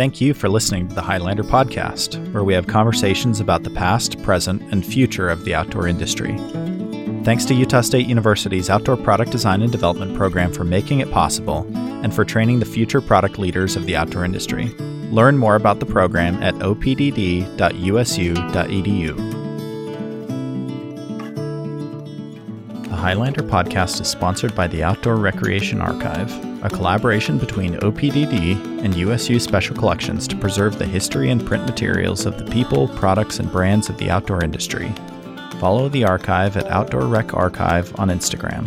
Thank you for listening to the Highlander podcast, where we have conversations about the past, present, and future of the outdoor industry. Thanks to Utah State University's Outdoor Product Design and Development program for making it possible and for training the future product leaders of the outdoor industry. Learn more about the program at opdd.usu.edu. The Highlander podcast is sponsored by the Outdoor Recreation Archive, a collaboration between OPDD and USU Special Collections to preserve the history and print materials of the people, products, and brands of the outdoor industry. Follow the archive at Outdoor Rec Archive on Instagram.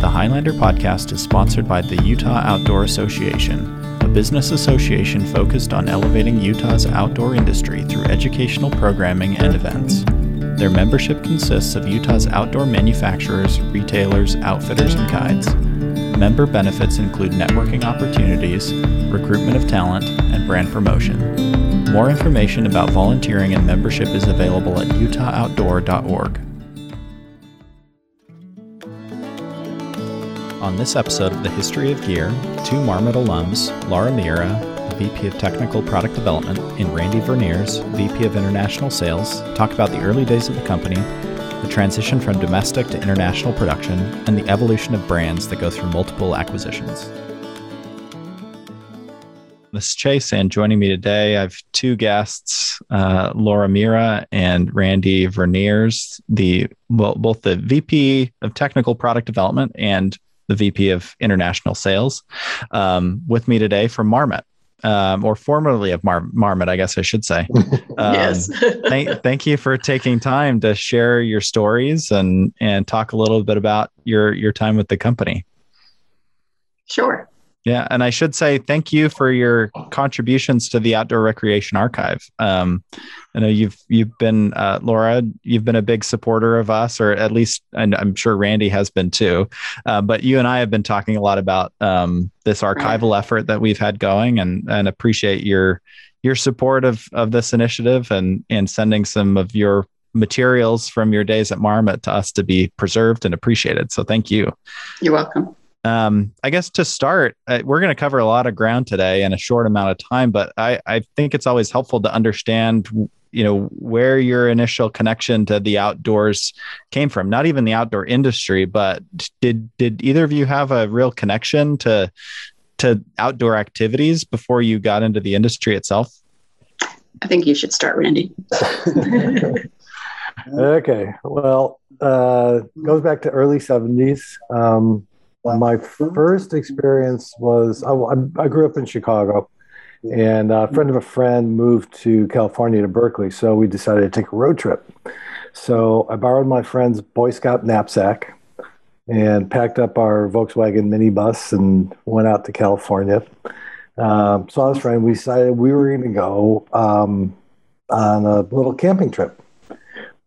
The Highlander podcast is sponsored by the Utah Outdoor Association, a business association focused on elevating Utah's outdoor industry through educational programming and events. Their membership consists of Utah's outdoor manufacturers, retailers, outfitters, and guides. Member benefits include networking opportunities, recruitment of talent, and brand promotion. More information about volunteering and membership is available at utahoutdoor.org. On this episode of the History of Gear, two Marmot alums, Laura Mira, VP of Technical Product Development, and Randy Verniers, VP of International Sales, talk about the early days of the company, the transition from domestic to international production, and the evolution of brands that go through multiple acquisitions. This is Chase, and joining me today, I have two guests, uh, Laura Mira and Randy Verniers, the well, both the VP of Technical Product Development and the VP of International Sales, um, with me today from Marmot. Um, or formerly of Mar- Marmot, I guess I should say. Um, yes. thank, thank you for taking time to share your stories and and talk a little bit about your your time with the company. Sure. Yeah, and I should say thank you for your contributions to the Outdoor Recreation Archive. Um, I know you've you've been uh, Laura, you've been a big supporter of us, or at least and I'm sure Randy has been too. Uh, but you and I have been talking a lot about um, this archival effort that we've had going, and and appreciate your your support of of this initiative and and sending some of your materials from your days at Marmot to us to be preserved and appreciated. So thank you. You're welcome. Um, I guess to start, uh, we're going to cover a lot of ground today in a short amount of time, but I, I think it's always helpful to understand, you know, where your initial connection to the outdoors came from. Not even the outdoor industry, but did did either of you have a real connection to to outdoor activities before you got into the industry itself? I think you should start, Randy. okay. Well, uh, goes back to early 70s. Um, my first experience was I, I, grew up in Chicago, and a friend of a friend moved to California to Berkeley, so we decided to take a road trip. So I borrowed my friend's Boy Scout knapsack and packed up our Volkswagen minibus and went out to California. Um, saw his friend. We decided we were going to go um, on a little camping trip.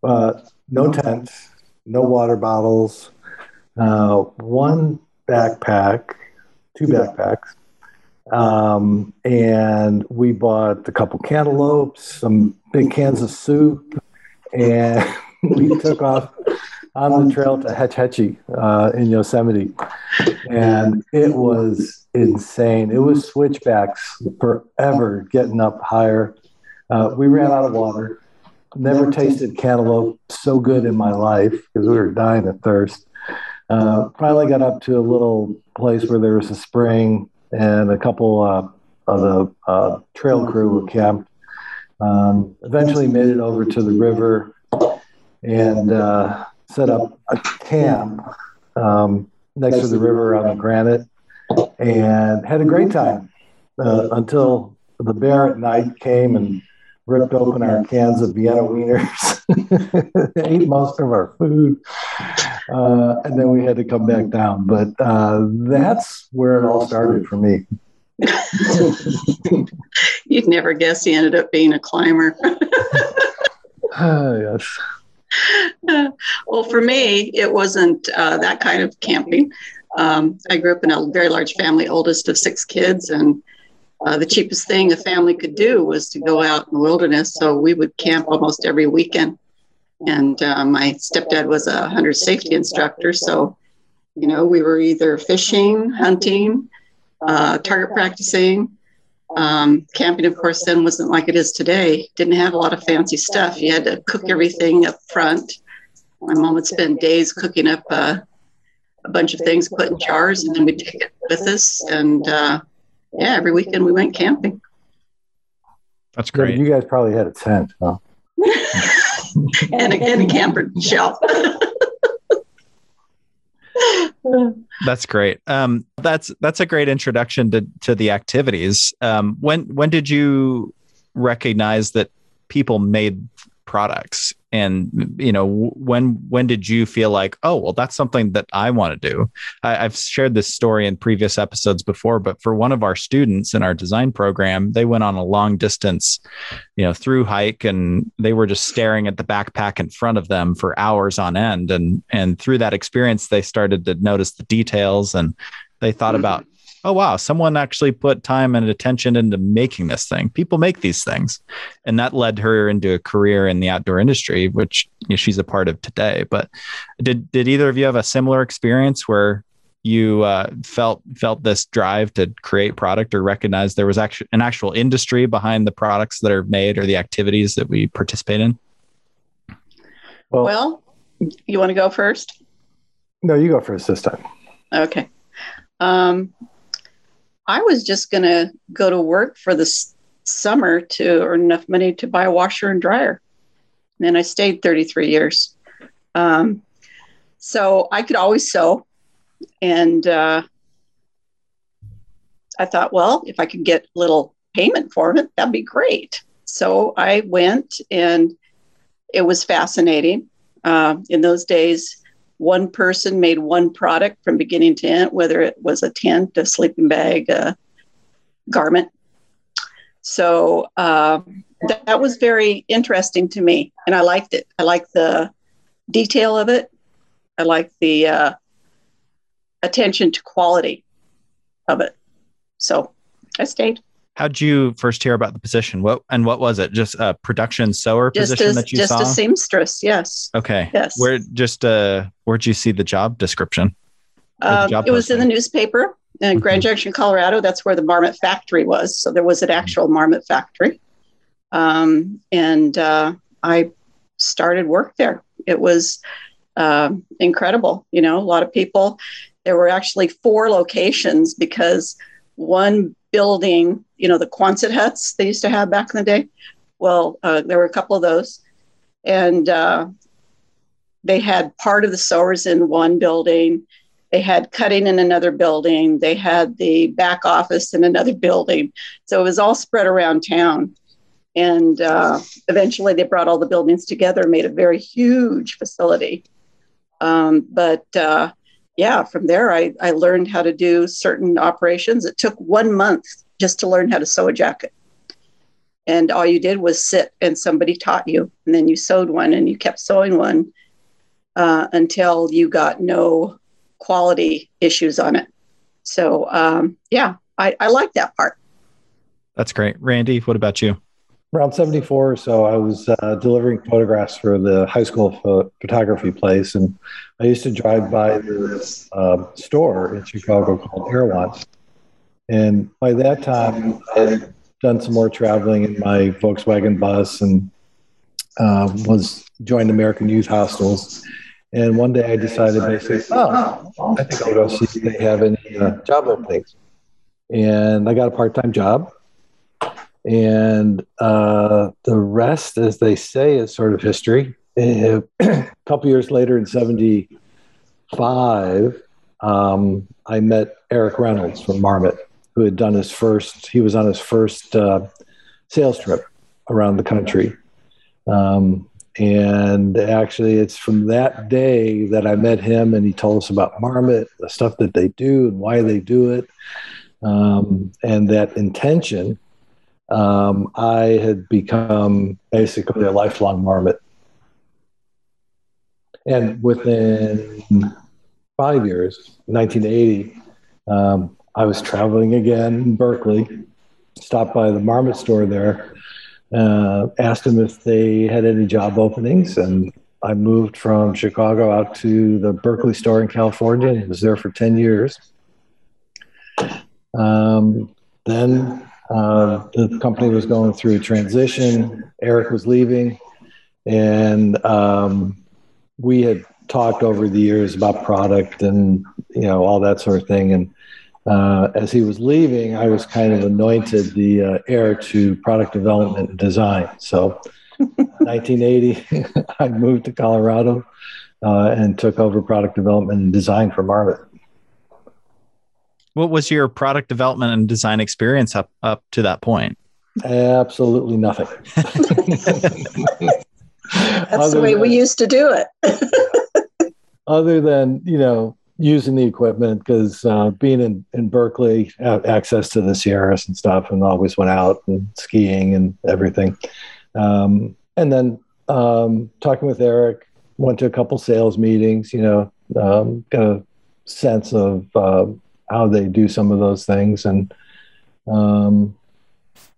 Uh, no tents, no water bottles, uh, one backpack, two backpacks. Um, and we bought a couple cantaloupes, some big cans of soup, and we took off on the trail to Hetch Hetchy uh, in Yosemite. And it was insane. It was switchbacks forever getting up higher. Uh, we ran out of water. Never tasted cantaloupe so good in my life because we were dying of thirst. Uh, finally got up to a little place where there was a spring and a couple uh, of the uh, trail crew were camped. Um, eventually made it over to the river and uh, set up a camp um, next to the river on the granite and had a great time uh, until the bear at night came and ripped open our cans of Vienna wieners, ate most of our food, uh, and then we had to come back down. But uh, that's where it all started for me. You'd never guess he ended up being a climber. uh, yes. well, for me, it wasn't uh, that kind of camping. Um, I grew up in a very large family, oldest of six kids, and uh, the cheapest thing a family could do was to go out in the wilderness. So we would camp almost every weekend. And uh, my stepdad was a hunter safety instructor. So You know, we were either fishing, hunting, uh, target practicing. Um, camping, of course, then wasn't like it is today. Didn't have a lot of fancy stuff. You had to cook everything up front. My mom would spend days cooking up uh, a bunch of things, put in jars, and then we'd take it with us. And uh, yeah, every weekend we went camping. That's Yeah, great. you guys probably had a tent, huh? and again, a camper shell. That's great. Um, that's that's a great introduction to to the activities. Um, when when did you recognize that people made products, and you know when when did you feel like, oh well, that's something that I want to do? I, I've shared this story in previous episodes before, but for one of our students in our design program, they went on a long distance, you know, through hike, and they were just staring at the backpack in front of them for hours on end, and and through that experience, they started to notice the details, and they thought Mhm. about. Oh wow! Someone actually put time and attention into making this thing. People make these things, and that led her into a career in the outdoor industry, which you know, she's a part of today. But did did either of you have a similar experience where you uh, felt felt this drive to create product or recognize there was actually an actual industry behind the products that are made or the activities that we participate in? Well, well, you want to go first? no, you go first this time. Okay. Um, I was just going to go to work for the summer to earn enough money to buy a washer and dryer. And then I stayed 33 years. Um, so I could always sew. And uh, I thought, well, if I could get a little payment for it, that'd be great. So I went and it was fascinating. Uh, in those days, one person made one product from beginning to end, whether it was a tent, a sleeping bag, a garment. So uh, that, that was very interesting to me, and I liked it. I liked the detail of it. I liked the uh, attention to quality of it. So I stayed How'd you first hear about the position? What and what was it? Just a production sewer just position as that you saw? just a seamstress. Yes, okay. yes. Where just uh where'd you see the job description? Um, job it was in the newspaper in Grand Junction, Colorado. That's where the Marmot factory was. So there was an actual Marmot factory. Um, and uh, I started work there. It was um incredible. You know, a lot of people. There were actually four locations because one building, you know, the Quonset huts they used to have back in the day. Well, uh, there were a couple of those. And uh, they had part of the sewers in one building. They had cutting in another building. They had the back office in another building. So it was all spread around town. And uh, eventually they brought all the buildings together made a very huge facility. Um, but uh, yeah from there I, I learned how to do certain operations it took one month just to learn how to sew a jacket and all you did was sit and somebody taught you and then you sewed one and you kept sewing one uh, until you got no quality issues on it. So um, yeah, I, I like that part. That's great. Randy, what about you? Around 74 or so, I was uh, delivering photographs for the high school pho- photography place. And I used to drive by this um, store in Chicago called Erewhon. And by that time, I had done some more traveling in my Volkswagen bus and uh, was joined American Youth Hostels. And one day I decided basically, oh, I think I'll go see if they have any uh, job openings. And I got a part time job. And uh, the rest, as they say, is sort of history. a couple years later in 75, um, I met Eric Reynolds from Marmot, who had done his first, he was on his first uh, sales trip around the country. Um, and actually, it's from that day that I met him, and he told us about Marmot, the stuff that they do, and why they do it, um, and that intention. Um, I had become basically a lifelong Marmot. And within five years, 1980, um, I was traveling again in Berkeley, stopped by the Marmot store there, uh, asked them if they had any job openings, and I moved from Chicago out to the Berkeley store in California and was there for 10 years. Um, then uh, the company was going through transition. Eric was leaving, and um, we had talked over the years about product and you know all that sort of thing. And uh, as he was leaving, I was kind of anointed the uh, heir to product development and design. So, 1980, I moved to Colorado uh, and took over product development and design for Marmot. What was your product development and design experience up up to that point? Absolutely nothing. That's the way than, we used to do it. other than you know using the equipment because uh, being in in Berkeley, access to the Sierras and stuff, and always went out and skiing and everything. Um, and then um, talking with Eric, went to a couple sales meetings. You know, um, got a sense of uh, how they do some of those things. And um,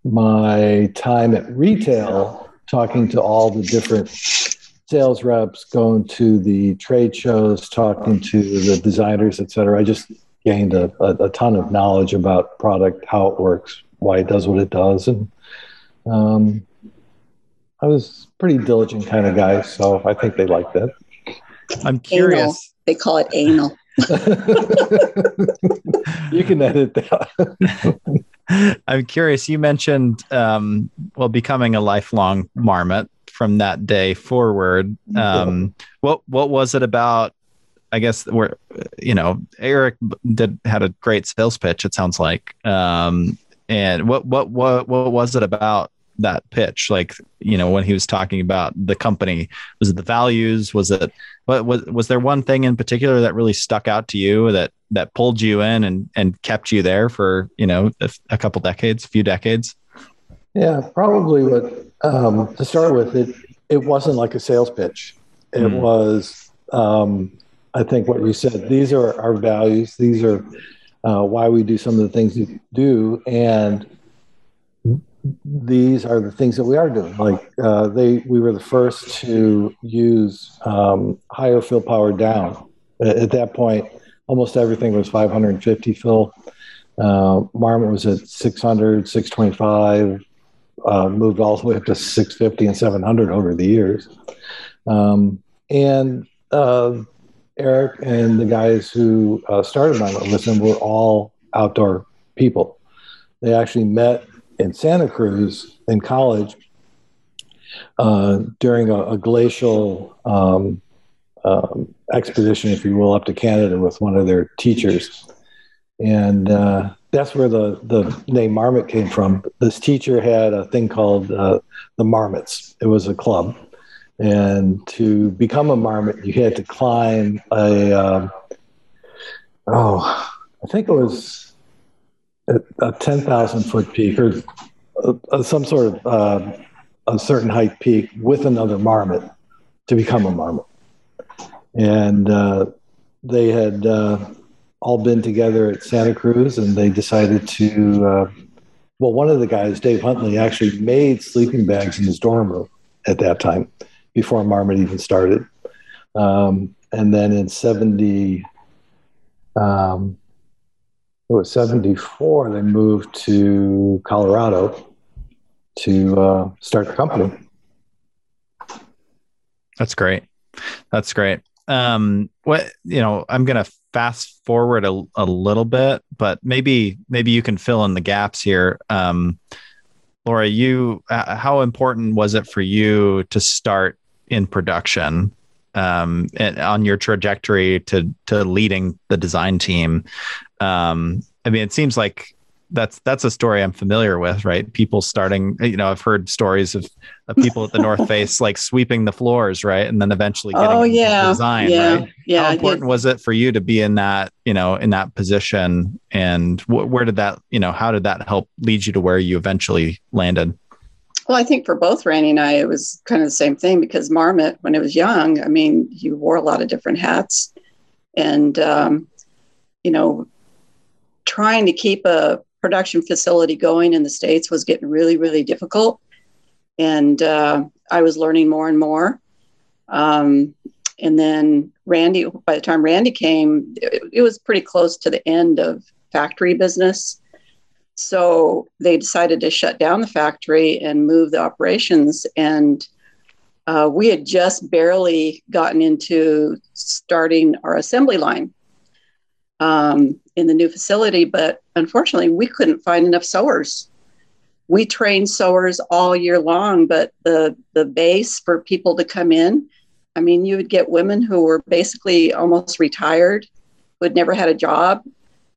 my time at retail, talking to all the different sales reps, going to the trade shows, talking to the designers, et cetera, I just gained a, a, a ton of knowledge about product, how it works, why it does what it does. And um, I was pretty diligent kind of guy, so I think they liked it. I'm curious. Anal. They call it anal. you can edit that. I'm curious. You mentioned um, well becoming a lifelong marmot from that day forward. Um, what what was it about? I guess where you know Eric did had a great sales pitch. It sounds like. Um, and what what what what was it about that pitch like you know when he was talking about the company was it the values? Was it what was was there one thing in particular that really stuck out to you that that pulled you in and and kept you there for you know a, a couple decades a few decades? Yeah probably what um, to start with it it wasn't like a sales pitch. It mm. was um, i think what you said these are our values. These are uh, why we do some of the things we do. And these are the things that we are doing. Like uh, they, we were the first to use um, higher fill power down. At that point, almost everything was 550 fill. Uh, Marmot was at 600, 625, uh, moved all the way up to 650 and 700 over the years. Um, and uh, Eric and the guys who uh, started Marmot Listen were all outdoor people. They actually met in Santa Cruz in college uh, during a, a glacial um, um, expedition, if you will, up to Canada with one of their teachers. And uh, that's where the, the name Marmot came from. This teacher had a thing called uh, the Marmots, it was a club. And to become a marmot, you had to climb a, um, oh, I think it was a 10,000 foot peak or some sort of uh, a certain height peak with another marmot to become a marmot. And uh, they had uh, all been together at Santa Cruz and they decided to. Uh, well, one of the guys, Dave Huntley, actually made sleeping bags in his dorm room at that time before Marmot even started. Um, and then in 70, um, it was 74 they moved to colorado to uh, start the company. That's great. That's great. Um what you know i'm gonna fast forward a, a little bit but maybe maybe you can fill in the gaps here. Um laura you uh, how important was it for you to start in production um, and on your trajectory to to leading the design team um, I mean, it seems like that's that's a story I'm familiar with, right? People starting, you know, I've heard stories of, of people at the North Face like sweeping the floors, right, and then eventually getting oh, yeah. design, yeah. right? Yeah. How important was it for you to be in that, you know, in that position, and wh- where did that, you know, how did that help lead you to where you eventually landed? Well, I think for both Randy and I, it was kind of the same thing because Marmot, when it was young, I mean, you wore a lot of different hats, and um, you know, trying to keep a production facility going in the States was getting really, really difficult. And uh, I was learning more and more. Um, and then Randy, by the time Randy came, it, it, was pretty close to the end of factory business. So they decided to shut down the factory and move the operations. And uh, we had just barely gotten into starting our assembly line um, in the new facility, but unfortunately, we couldn't find enough sewers. We trained sewers all year long, but the the base for people to come in, I mean, you would get women who were basically almost retired, who had never had a job,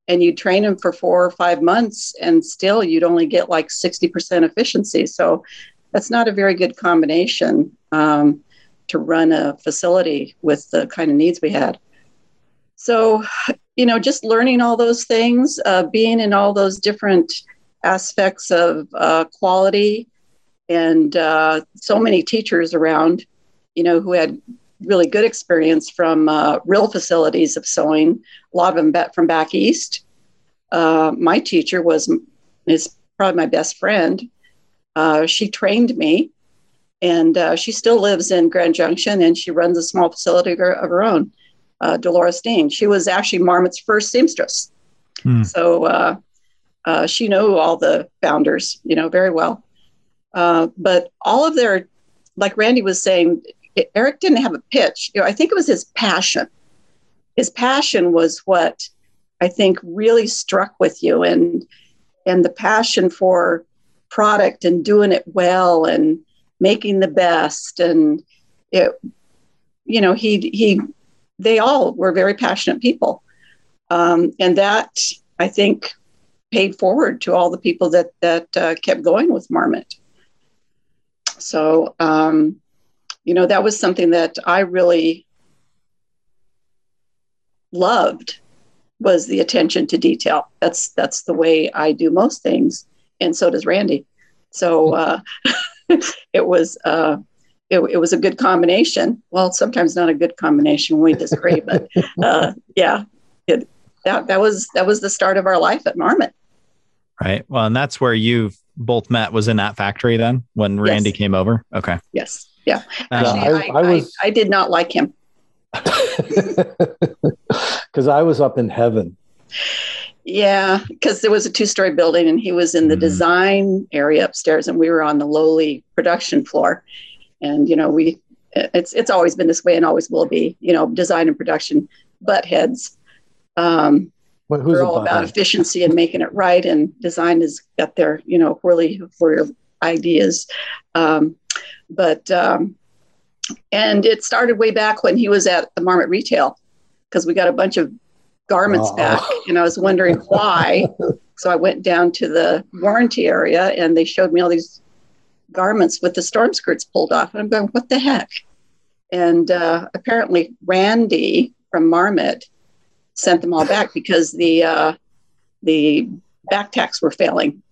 and you'd train them for four or five months, and still you'd only get like sixty percent efficiency. So that's not a very good combination um, to run a facility with the kind of needs we had. So you know, just learning all those things, uh, being in all those different aspects of uh, quality, and uh, so many teachers around, you know, who had really good experience from uh, real facilities of sewing. A lot of them bet from back east. Uh, my teacher was is probably my best friend. Uh, she trained me, and she still lives in Grand Junction, and she runs a small facility of her own uh, Dolores Dean. She was actually Marmot's first seamstress. Hmm. So uh, uh, she knew all the founders, you know, very well. Uh, but all of their, like Randy was saying, Eric didn't have a pitch. You know, I think it was his passion. His passion was what I think really struck with you, and and the passion for product and doing it well and making the best and it you know he he they all were very passionate people. Um, and that, I think, paid forward to all the people that, that uh, kept going with Marmot. So, um, you know, that was something that I really loved was the attention to detail. That's that's the way I do most things, and so does Randy. So uh, it was uh, it, it, was a good combination. Well, sometimes not a good combination when we disagree, but uh, yeah, it, that that was that was the start of our life at Marmot. Right. Well, and that's where you both met. Was in that factory then when Randy yes. came over. Okay. Yes. Yeah. Actually, uh, I, I, I, was. I, I did not like him because I was up in heaven. Yeah, because there was a two-story building, and he was in the mm. design area upstairs, and we were on the lowly production floor and you know we it's it's always been this way and always will be you know design and production butt heads um well, we're all about head? efficiency and making it right and design has got their you know whirly whirly ideas um, but um, and it started way back when he was at the marmot retail because we got a bunch of garments oh. back and i was wondering why so i went down to the warranty area and they showed me all these garments with the storm skirts pulled off. And I'm going, what the heck? And uh, apparently, Randy from Marmot sent them all back because the uh, the back tacks were failing.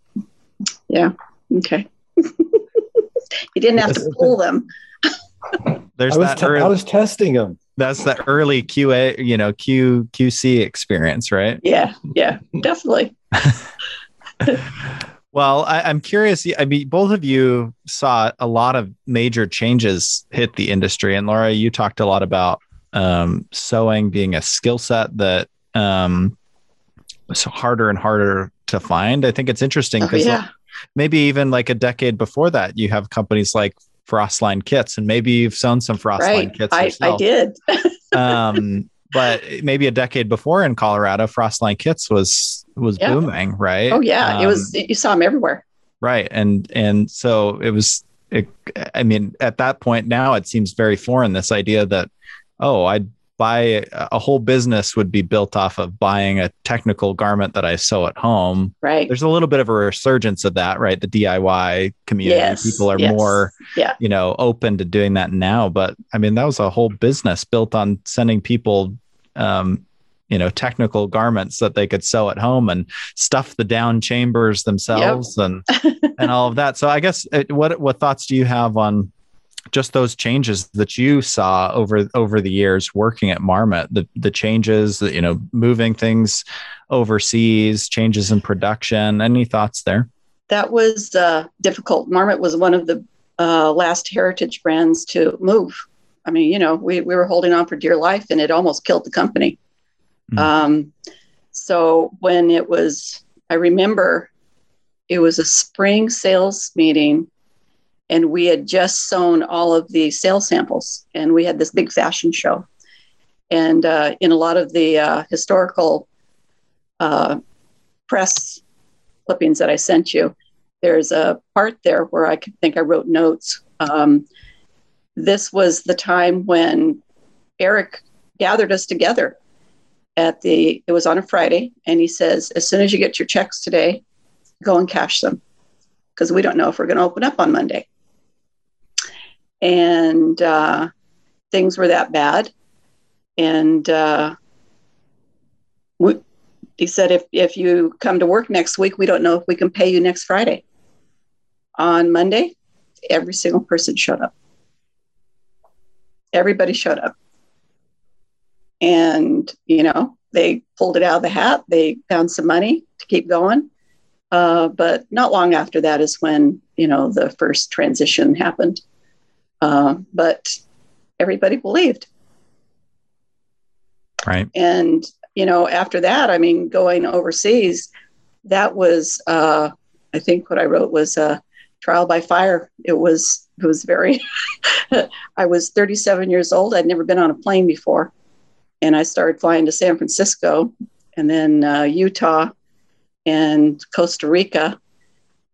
Yeah. Okay. he didn't have to pull them. There's I was, that te- early, I was testing them. That's the early QA, you know, Q QC experience, right? Yeah, yeah, definitely. Well, I, am curious. I mean, both of you saw a lot of major changes hit the industry, and Laura, you talked a lot about um, sewing being a skill set that um, was harder and harder to find. I think it's interesting because oh, yeah. like, maybe even like a decade before that, you have companies like Frostline Kits, and maybe you've sewn some Frostline right. Kits. I, I did. um, but maybe a decade before in Colorado, Frostline Kits was was yeah. booming, right? Oh yeah, um, it was. Um, you saw them everywhere. Right, and and so it was. It, I mean, at that point now, it seems very foreign. This idea that oh, I'd buy a whole business would be built off of buying a technical garment that I sew at home. Right. There's a little bit of a resurgence of that, right? The DIY community, yes. people are yes. more, yeah. you know, open to doing that now. But I mean, that was a whole business built on sending people um, you know technical garments that they could sew at home and stuff the down chambers themselves yep. and and all of that so i guess uh, what what thoughts do you have on just those changes that you saw over over the years working at marmot the the changes that, you know moving things overseas changes in production any thoughts there that was uh, difficult marmot was one of the uh, last heritage brands to move I mean, you know, we, we were holding on for dear life and it almost killed the company. Mm. Um, so when it was, I remember it was a spring sales meeting and we had just sewn all of the sales samples and we had this big fashion show. And uh, in a lot of the uh, historical uh, press clippings that I sent you, there's a part there where I think I wrote notes. Um, this was the time when Eric gathered us together at the, it was on a Friday, and he says, as soon as you get your checks today, go and cash them because we don't know if we're going to open up on Monday. And uh, things were that bad. And uh, we, he said, if, if you come to work next week, we don't know if we can pay you next Friday. On Monday, every single person showed up. Everybody showed up. And, you know, they pulled it out of the hat. They found some money to keep going. Uh, but not long after that is when, you know, the first transition happened. Uh, but everybody believed. Right. And, you know, after that, I mean, going overseas, that was, uh, I think what I wrote was uh, trial by fire. It was, it was very, I was 37 years old. I'd never been on a plane before. And I started flying to San Francisco and then uh, Utah and Costa Rica.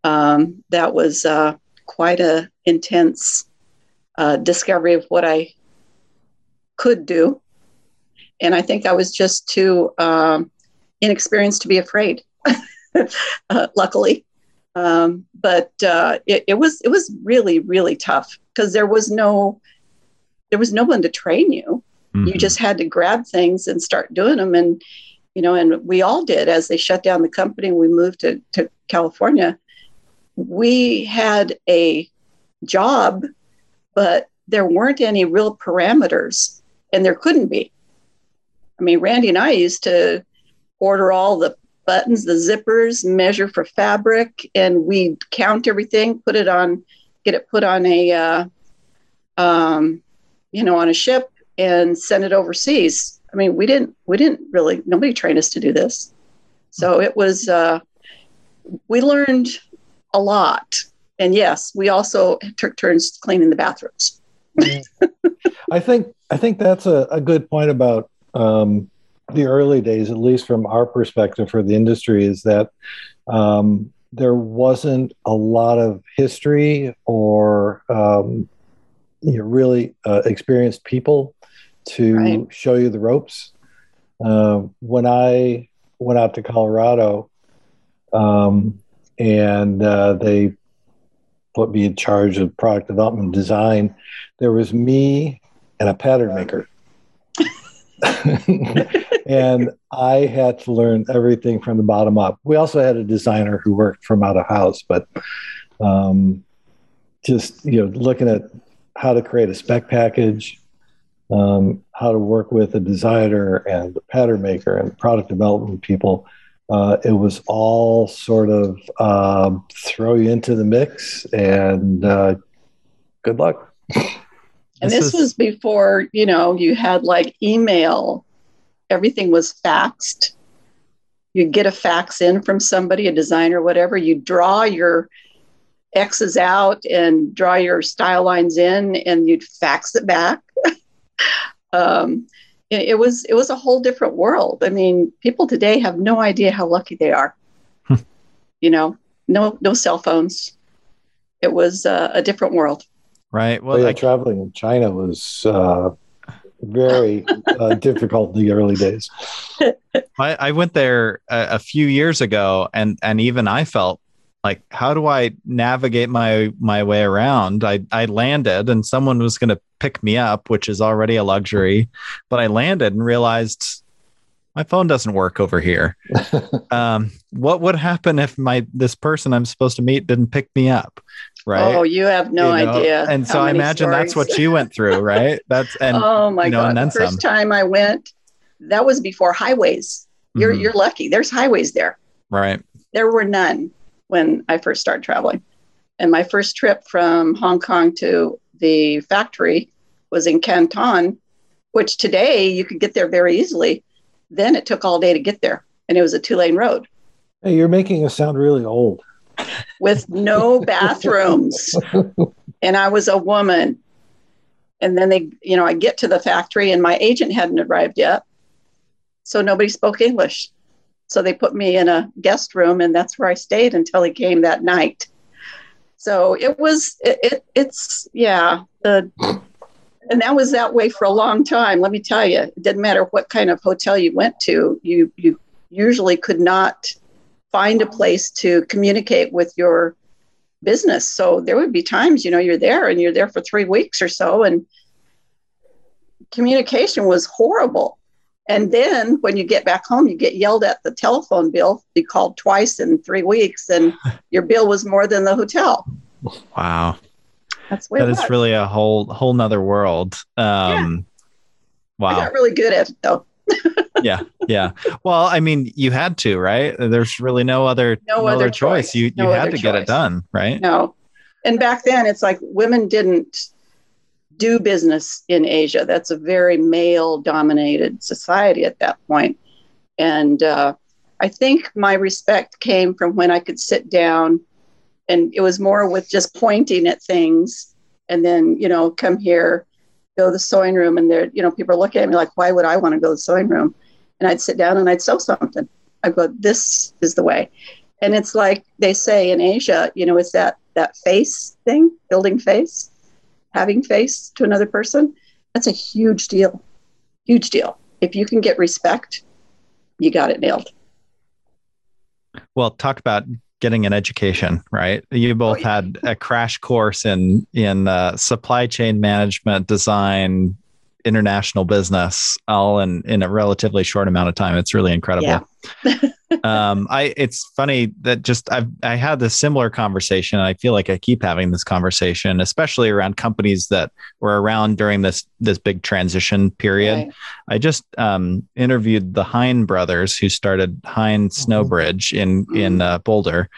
Um, that was uh, quite a intense uh, discovery of what I could do. And I think I was just too um, inexperienced to be afraid. uh, luckily, um, but uh, it, it, was it was really really tough because there was no there was no one to train you. Mm-hmm. You just had to grab things and start doing them, and you know, and we all did as they shut down the company. We moved to to California. We had a job, but there weren't any real parameters, and there couldn't be. I mean, Randy and I used to order all the buttons, the zippers, measure for fabric, and we'd count everything, put it on, get it put on a, uh, um, you know, on a ship and send it overseas. I mean, we didn't, we didn't really, nobody trained us to do this. So it was, uh, we learned a lot. And yes, we also took turns cleaning the bathrooms. I think I think that's a, a good point about um, the early days, at least from our perspective for the industry, is that um, there wasn't a lot of history or um, you know, really uh, experienced people to right. show you the ropes. Uh, when I went out to Colorado, um, and uh, they put me in charge of product development design, there was me and a pattern maker. and I had to learn everything from the bottom up. We also had a designer who worked from out of house, but um, just you know, looking at how to create a spec package, um, how to work with a designer and a pattern maker and product development people. Uh, it was all sort of uh, throw you into the mix and uh, good luck. And this, this is... was before, you know, you had like email, everything was faxed. You'd get a fax in from somebody, a designer, whatever. You'd draw your X's out and draw your style lines in, and you'd fax it back. um, it, it, was it was a whole different world. I mean, people today have no idea how lucky they are. Hmm. you know, no no cell phones. It was uh, a different world. Right. Well, yeah, traveling in China was uh, very uh, difficult in the early days. I, I went there a, a, few years ago, and and even I felt like, how do I navigate my my way around? I I landed, and someone was going to pick me up, which is already a luxury, but I landed and realized my phone doesn't work over here. um, what would happen if my this person I'm supposed to meet didn't pick me up? right? Oh, you have no you know? idea. And so I imagine stories. that's what you went through, right? That's and oh my you know, god, the first some. time I went, that was before highways. You're mm-hmm. you're lucky. There's highways there. Right. There were none when I first started traveling. And my first trip from Hong Kong to the factory was in Canton, which today you could get there very easily. Then it took all day to get there, and it was a two lane road. Hey, you're making us sound really old. With no bathrooms. and I was a woman. And then they, you know, I get to the factory and my agent hadn't arrived yet. So nobody spoke English. So they put me in a guest room and that's where I stayed until he came that night. So it was, it, it it's, yeah, the, and that was that way for a long time. Let me tell you, it didn't matter what kind of hotel you went to, you, you usually could not find a place to communicate with your business. So there would be times, you know, you're there and you're there for three weeks or so, and communication was horrible. And then when you get back home, you get yelled at the telephone bill. You called twice in three weeks, and your bill was more than the hotel. Wow, that's that is really a whole whole nother world. Um, yeah. Wow, I got really good at it though. yeah, yeah. Well, I mean, you had to, right? There's really no other no, no other choice. choice. You no you had to choice. get it done, right? No. And back then, it's like women didn't do business in Asia. That's a very male dominated society at that point. And uh, I think my respect came from when I could sit down and it was more with just pointing at things and then, you know, come here, go to the sewing room. And there, you know, people are looking at me like, why would I want to go to the sewing room? And I'd sit down and I'd sew something. I go, this is the way. And it's like they say in Asia, you know, it's that that face thing, building face having face to another person, that's a huge deal. Huge deal. If you can get respect, you got it nailed. Well, talk about getting an education, right? You both oh, yeah. had a crash course in in uh, supply chain management, design, international business, all in in a relatively short amount of time. It's really incredible. Yeah. um, I it's funny that just I've I had this similar conversation. I feel like I keep having this conversation, especially around companies that were around during this this big transition period. Right. I just um, interviewed the Hine brothers who started Hine mm-hmm. Snowbridge in in mm-hmm. uh, Boulder.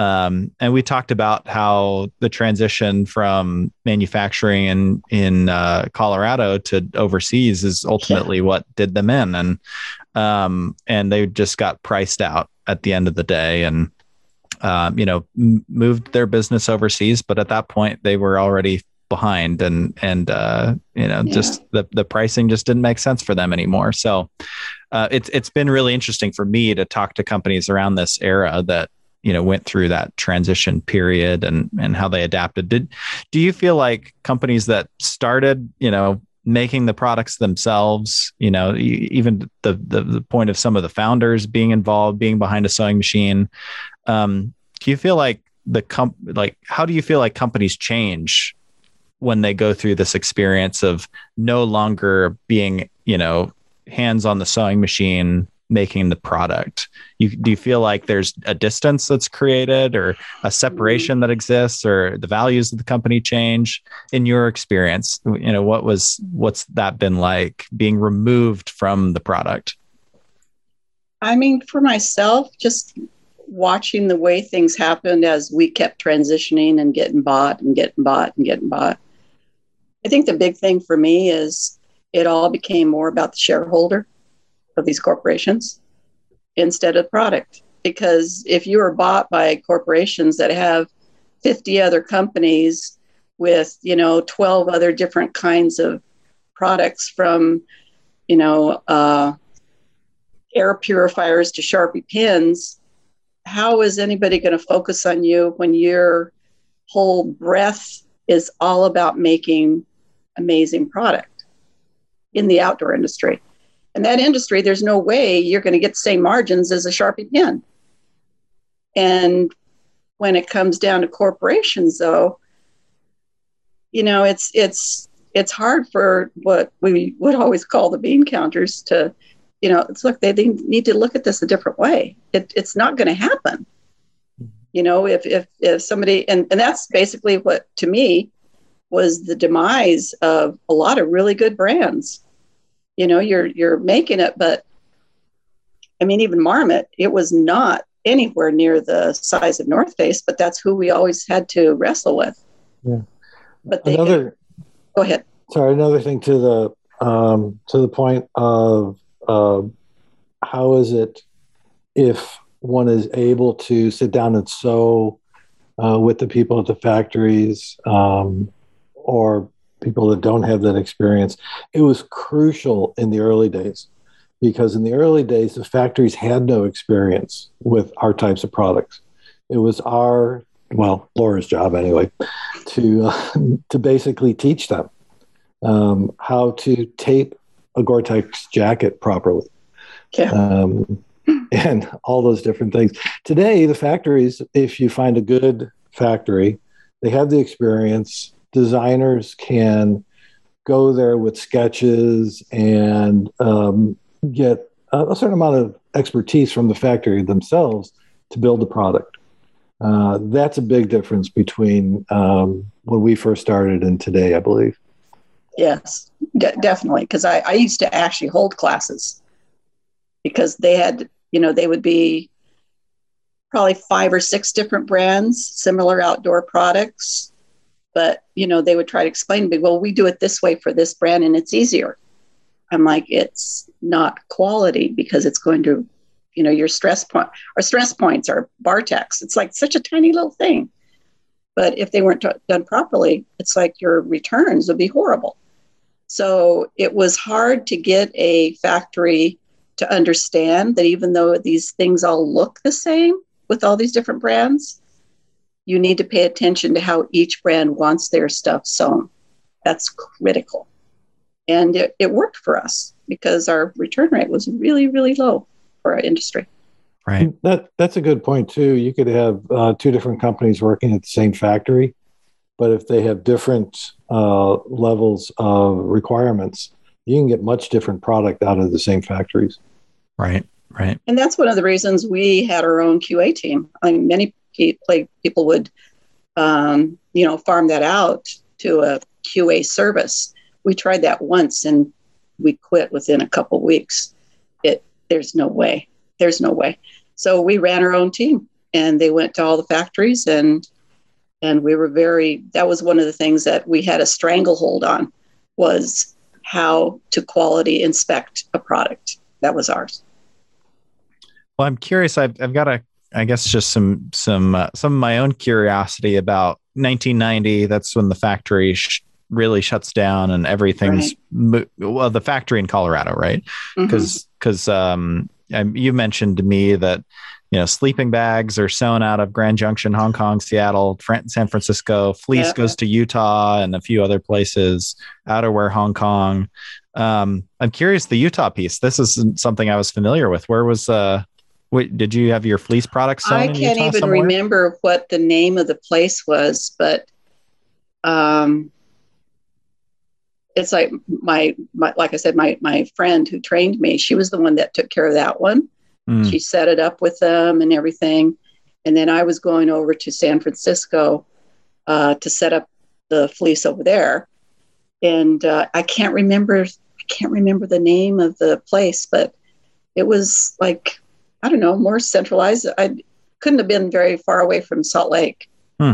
Um, and we talked about how the transition from manufacturing in in uh, Colorado to overseas is ultimately yeah. what did them in, and um, and they just got priced out at the end of the day and um, you know m- moved their business overseas but at that point they were already behind and and uh, you know yeah. just the, the pricing just didn't make sense for them anymore so uh, it's it's been really interesting for me to talk to companies around this era that you know went through that transition period and and how they adapted. Did do you feel like companies that started you know making the products themselves you know even the, the, the point of some of the founders being involved being behind a sewing machine um, do you feel like the comp like how do you feel like companies change when they go through this experience of no longer being you know hands on the sewing machine making the product. You do you feel like there's a distance that's created or a separation that exists or the values of the company change? In your experience you know what was what's that been like being removed from the product? I mean for myself just watching the way things happened as we kept transitioning and getting bought and getting bought and getting bought. I think the big thing for me is it all became more about the shareholder of these corporations instead of product. Because if you are bought by corporations that have 50 other companies with, you know, 12 other different kinds of products from, you know, uh, air purifiers to Sharpie pins, how is anybody going to focus on you when your whole breath is all about making amazing product in the outdoor industry? In that industry, there's no way you're going to get the same margins as a Sharpie pen. And when it comes down to corporations, though, you know, it's it's it's hard for what we would always call the bean counters to, you know, it's look they, they need to look at this a different way. It, it's not going to happen. Mm-hmm. You know, if if if somebody and and that's basically what to me was the demise of a lot of really good brands you know you're you're making it but i mean even marmot it was not anywhere near the size of north face but that's who we always had to wrestle with. Yeah. But they, another go ahead. Sorry, another thing to the um, to the point of uh, how is it if one is able to sit down and sew uh, with the people at the factories um, or people that don't have that experience. It was crucial in the early days because in the early days, the factories had no experience with our types of products. It was our, well, Laura's job anyway, to, uh, to basically teach them um, how to tape a Gore-Tex jacket properly. Yeah. Um, and all those different things. Today, the factories, if you find a good factory, they have the experience. Designers can go there with sketches and um, get a, certain amount of expertise from the factory themselves to build the product. Uh, that's a big difference between um, when we first started and today, I believe. Yes, de- definitely. Because I, I used to actually hold classes because they had, you know, they would be probably five or six different brands, similar outdoor products. But, you know, they would try to explain to me, well, we do it this way for this brand and it's easier. I'm like, it's not quality because it's going to, you know, your stress point, our stress points are bartacks. It's like such a tiny little thing. But if they weren't t- done properly, it's like your returns would be horrible. So it was hard to get a factory to understand that even though these things all look the same with all these different brands, you need to pay attention to how each brand wants their stuff sewn. That's critical. And it, it worked for us because our return rate was really, really low for our industry. Right. That that's a good point too. You could have uh, two different companies working at the same factory, but if they have different uh, levels of requirements, you can get much different product out of the same factories. Right. Right. And that's one of the reasons we had our own QA team. I mean, many people would, um, you know, farm that out to a QA service. We tried that once and we quit within a couple weeks. It there's no way. There's no way. So we ran our own team and they went to all the factories and and we were very that was one of the things that we had a stranglehold on was how to quality inspect a product. That was ours. Well, I'm curious. I've, I've got a, I guess, just some some uh, some of my own curiosity about 1990. That's when the factory sh- really shuts down and everything's right. well, the factory in Colorado, right? Because mm-hmm. because um, you mentioned to me that you know sleeping bags are sewn out of Grand Junction, Hong Kong, Seattle, San Francisco. Fleece yeah. goes to Utah and a few other places. Outerwear, Hong Kong. Um, I'm curious the Utah piece. This isn't something I was familiar with. Where was uh, Wait, did you have your fleece products? I can't even somewhere? remember what the name of the place was, but um, it's like my, my like I said, my my friend who trained me, she was the one that took care of that one. Mm. She set it up with them and everything, and then I was going over to San Francisco uh, to set up the fleece over there, and uh, I can't remember I can't remember the name of the place, but it was like I don't know, more centralized. I couldn't have been very far away from Salt Lake. Hmm.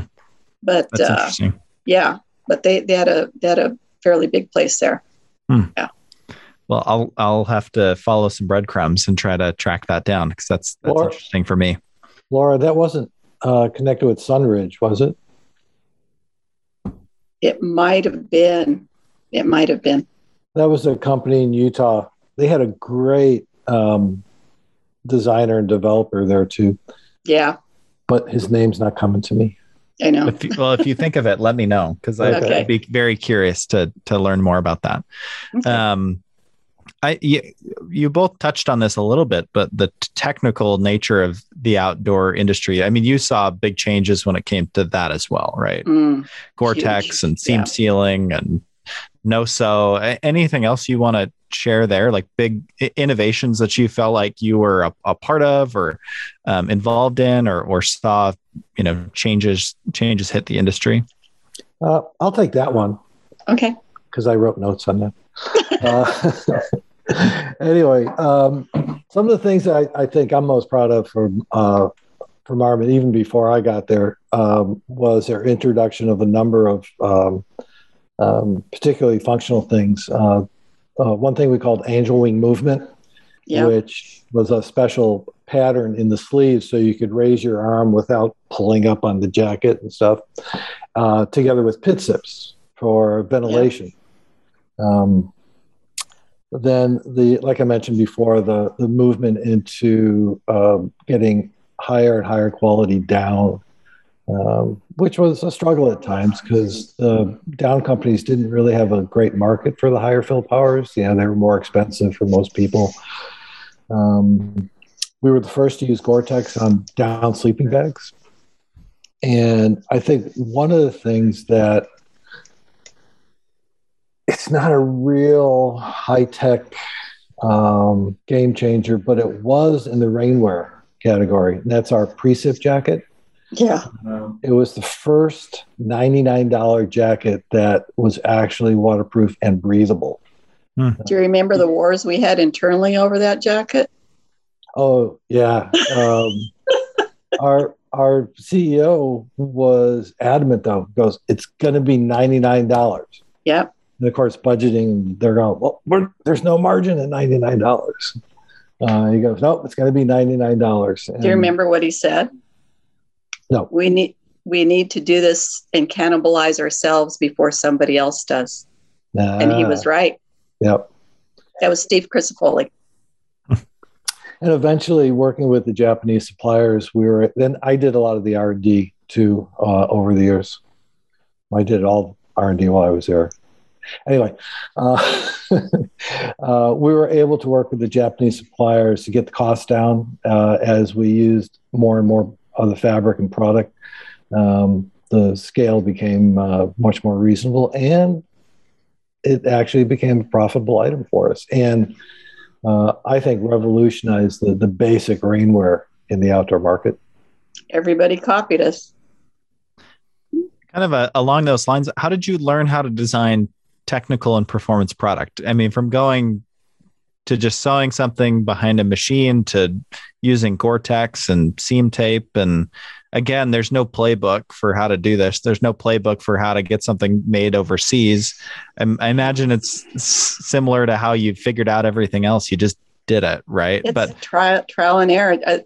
But uh, yeah, but they, they had a they had a fairly big place there. Hmm. Yeah. Well, I'll I'll have to follow some breadcrumbs and try to track that down because that's that's Laura, interesting for me. Laura, that wasn't uh, connected with Sunridge, was it? It might have been. It might have been. That was a company in Utah. They had a great um, designer and developer there too. Yeah. But his name's not coming to me. I know. If you, well, if you think of it, let me know because okay. I'd be very curious to to learn more about that. Okay. Um, I you, you both touched on this a little bit, but the technical nature of the outdoor industry. I mean, you saw big changes when it came to that as well, right? Mm, Gore-Tex and seam yeah. sealing and no so anything else you want to share there like big innovations that you felt like you were a, a part of or um, involved in or, or saw you know changes changes hit the industry? Uh, i'll take that one. Okay. Because i wrote notes on that. Uh, anyway um, some of the things I, I, think i'm most proud of from uh, from Marmot, even before i got there um, was their introduction of a number of um, um, particularly functional things. Uh, uh, one thing we called angel wing movement, Yeah. which was a special pattern in the sleeves so you could raise your arm without pulling up on the jacket and stuff, uh, together with pit zips for ventilation. Um, then the like I mentioned before, the the movement into um, getting higher and higher quality down, um, which was a struggle at times because the down companies didn't really have a great market for the higher fill powers. Know, they were more expensive for most people. Um, we were the first to use Gore-Tex on down sleeping bags, and I think one of the things that it's not a real high tech um, game changer, but it was in the rainwear category. And that's our precip jacket. Yeah. It was the first $99 jacket that was actually waterproof and breathable. Do you remember the wars we had internally over that jacket? Oh, yeah. Um, our our CEO was adamant though, goes, it's going to be $99. Yep. And of course, budgeting, they're going, well, we're, there's no margin at $99. Uh, he goes, nope, it's going to be $99. Do you remember what he said? No. We need we need to do this and cannibalize ourselves before somebody else does. And he was right. Yep. That was Steve Crisafulli. And eventually, working with the Japanese suppliers, we were then I did a lot of the R and D too uh, over the years. I did all R and D while I was there. Anyway, uh, uh, we were able to work with the Japanese suppliers to get the cost down uh, as we used more and more of the fabric and product. Um, the scale became uh, much more reasonable, and it actually became a profitable item for us. And uh, I think revolutionized the, the basic rainwear in the outdoor market. Everybody copied us. Kind of a, along those lines, how did you learn how to design technical and performance product? I mean, from going to just sewing something behind a machine to using Gore-Tex and seam tape and again there's no playbook for how to do this there's no playbook for how to get something made overseas I, I imagine it's similar to how you figured out everything else you just did it right It's but trial trial and error. Uh,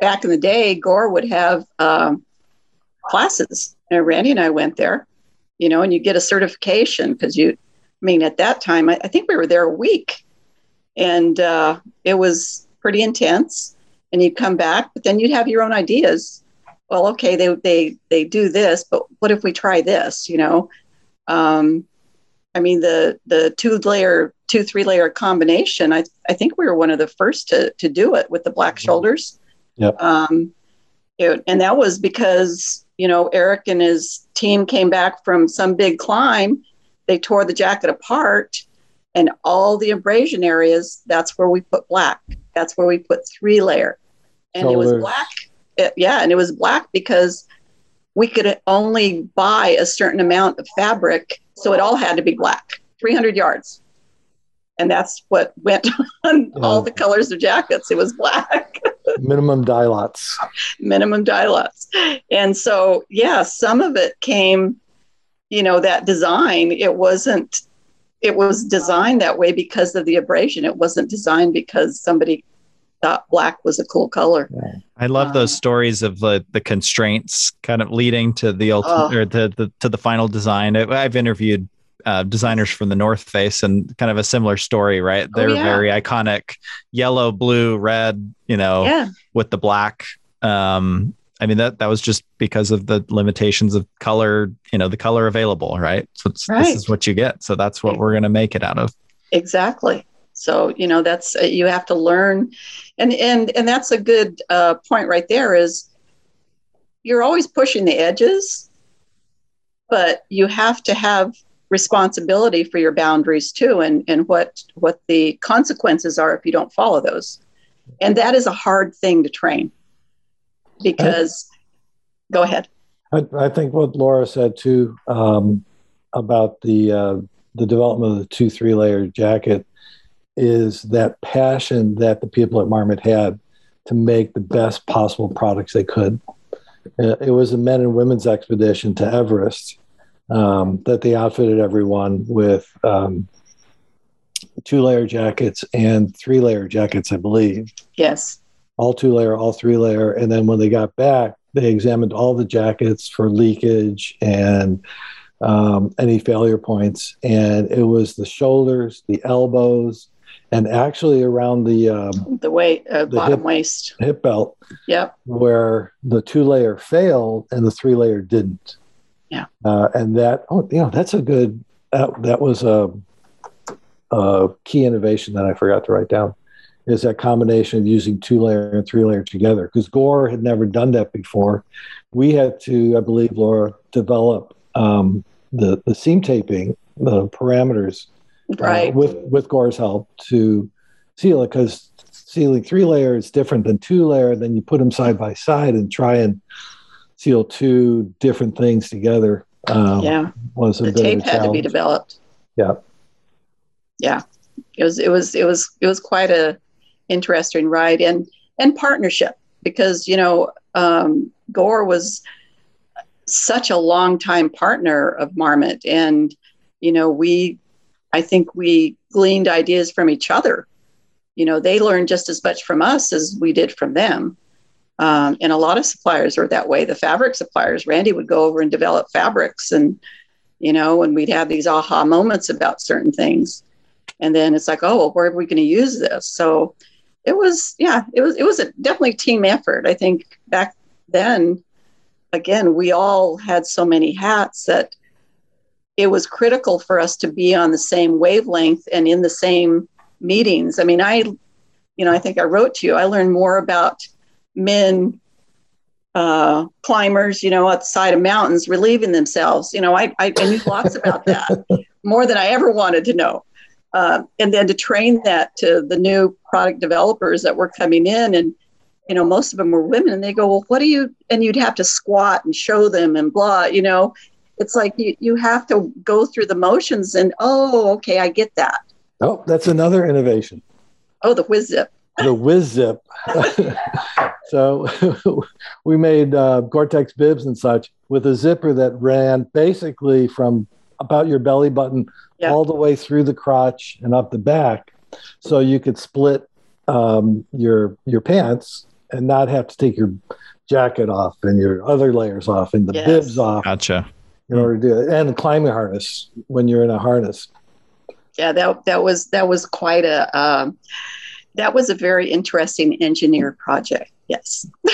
back in the day, Gore would have um, classes, and Randy and I went there. You know, and you get a certification because you. I mean, at that time, I, I think we were there a week, and uh, it was pretty intense. And you'd come back, but then you'd have your own ideas. Well, okay, they they they do this, but what if we try this? You know, um, I mean the the two layer, two three layer combination. I I think we were one of the first to to do it with the black shoulders. Yep. Um, it, and that was because you know Eric and his team came back from some big climb. They tore the jacket apart, and all the abrasion areas. That's where we put black. That's where we put three layer, and it was black. It- yeah, and it was black because we could only buy a certain amount of fabric, so it all had to be black, 300 yards. And that's what went on all the colors of jackets. It was black, Minimum dye lots. minimum dye lots. And so, yeah, some of it came, you know, that design, it wasn't, it was designed that way because of the abrasion. It wasn't designed because somebody thought black was a cool color. I love those Um, stories of the the constraints kind of leading to the ultimate Oh. or the, the to the final design. I- I've interviewed uh, designers from the North Face and kind of a similar story, right? Oh, They're yeah. very iconic, yellow, blue, red, you know, Yeah. with the black. Um, I mean that that was just because of the limitations of color, you know, the color available, right? So it's, Right. this is what you get. So that's what we're gonna make it out of. exactly so you know that's uh, you have to learn and and and that's a good uh, point right there is you're always pushing the edges but you have to have responsibility for your boundaries too and and what what the consequences are if you don't follow those and that is a hard thing to train because go ahead I, I think what Laura said too um, about the uh, the development of the two three layer jacket is that passion that the people at Marmot had to make the best possible products they could. Uh, It was a men and women's expedition to Everest um, that they outfitted everyone with um, two layer jackets and three layer jackets, I believe. Yes. All two layer, all three layer. And then when they got back, they examined all the jackets for leakage and um, any failure points. And it was the shoulders, the elbows, and actually around the um, the weight uh, the bottom hip- waist. hip belt Yep. where the two layer failed and the three layer didn't. Yeah. Uh, and that, oh, you know, that's a good, that, that was a, a key innovation that I forgot to write down is that combination of using two layer and three layer together because Gore had never done that before. We had to, I believe, Laura, develop um, the, the seam taping, the parameters uh, Right. with with Gore's help to seal it because sealing three layer is different than two layer. Then you put them side by side and try and seal two different things together. Um, yeah. was a The tape had to be developed. Yeah. Yeah. It was it was it was it was quite a interesting ride and and partnership because you know um, Gore was such a long time partner of Marmot and you know we I think we gleaned ideas from each other. You know, they learned just as much from us as we did from them. Um, and a lot of suppliers are that way. The fabric suppliers, Randy would go over and develop fabrics, and you know, and we'd have these aha moments about certain things. And then it's like, oh, well, where are we going to use this? So it was, yeah, it was, it was a definitely team effort. I think back then, again, we all had so many hats that it was critical for us to be on the same wavelength and in the same meetings. I mean, I, you know, I think I wrote to you, I learned more about men uh, climbers, you know, outside of mountains relieving themselves. You know, I, I, I knew lots about that, more than I ever wanted to know. Uh, and then to train that to the new product developers that were coming in and you know most of them were women and they go well what do you and you'd have to squat and show them and blah you know it's like you, you have to go through the motions and oh okay i get that Oh, that's another innovation. oh the whiz zip The Whiz Zip. so we made uh, Gore-Tex bibs and such with a zipper that ran basically from about your belly button Yeah. all the way through the crotch and up the back, so you could split um, your your pants and not have to take your jacket off and your other layers off and the Yes. bibs off Gotcha. in order to do it, and the climbing harness when you're in a harness. yeah that that was that was quite a um, that was a very interesting engineer project yes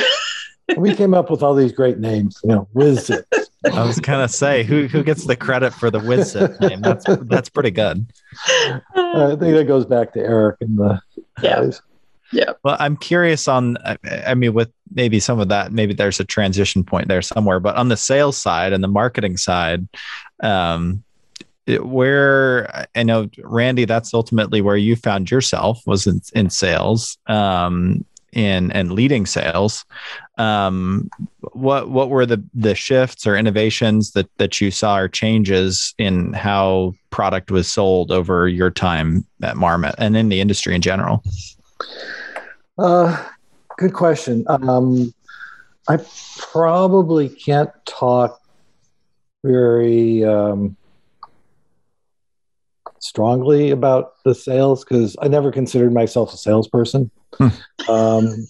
we came up with all these great names, you know, Whiz Zip. I was gonna say who who gets the credit for the Whiz Zip name? That's that's pretty good. I think that goes back to Eric and the Yeah. guys. Well, I'm curious on. I- I mean, with maybe some of that, maybe there's a transition point there somewhere. But on the sales side and the marketing side, um, it- where I know Randy, that's ultimately where you found yourself was in, in sales, um, in and leading sales. Um, what what were the the shifts or innovations that that you saw or changes in how product was sold over your time at Marmot and in the industry in general? Uh, good question. Um, I probably can't talk very um, strongly about the sales because I never considered myself a salesperson. Um,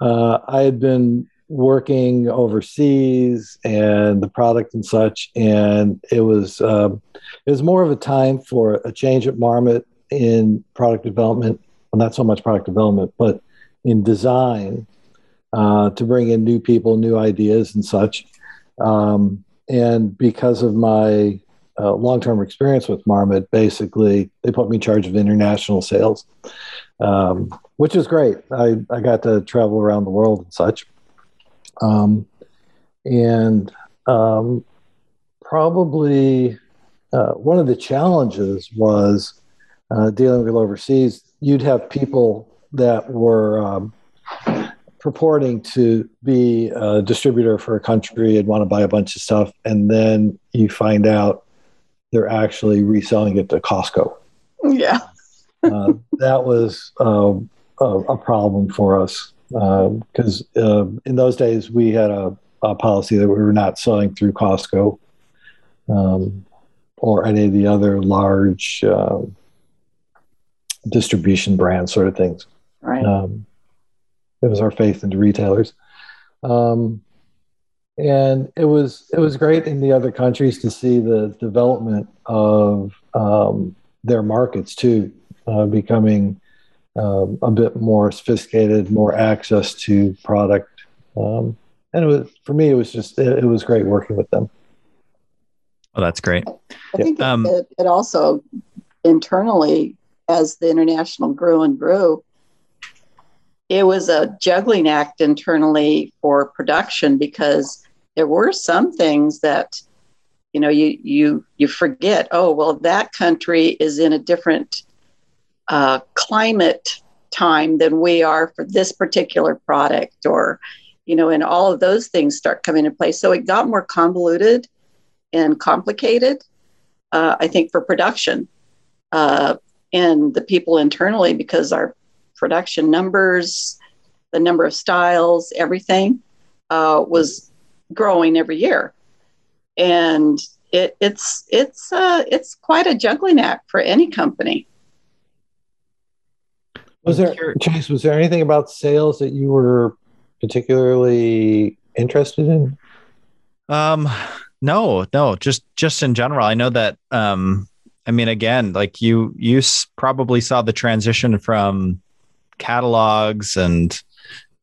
uh, I had been working overseas and the product and such, and it was um, it was more of a time for a change at Marmot in product development. Well, not so much product development, but in design uh, to bring in new people, new ideas, and such. Um, and because of my uh, long term experience with Marmot, basically, they put me in charge of international sales, um, which is great. I, I got to travel around the world and such. Um, and um, probably uh, one of the challenges was uh, dealing with overseas you'd have people that were um, purporting to be a distributor for a country and want to buy a bunch of stuff, and then you find out they're actually reselling it to Costco. yeah Uh, that was um, a, a problem for us because um, in those days we had a, a policy that we were not selling through Costco um, or any of the other large uh, distribution brands, sort of things. Right. Um, it was our faith into retailers. Um, and it was it was great in the other countries to see the development of um, their markets too, uh, becoming um, a bit more sophisticated, more access to product, um, and it was for me. It was just it, it was great working with them. Oh, that's great. I think um, it, it also internally, as the international grew and grew, it was a juggling act internally for production because there were some things that you know you you you forget oh well that country is in a different uh, climate time than we are for this particular product or you know and all of those things start coming into play so it got more convoluted and complicated uh, i think for production uh, and the people internally because our production numbers the number of styles everything uh, was growing every year, and it, it's it's uh, it's quite a juggling act for any company. Was there Chase? Was there anything about sales that you were particularly interested in? Um, no, no, just just in general. I know that. Um, I mean, again, like you, you probably saw the transition from catalogs and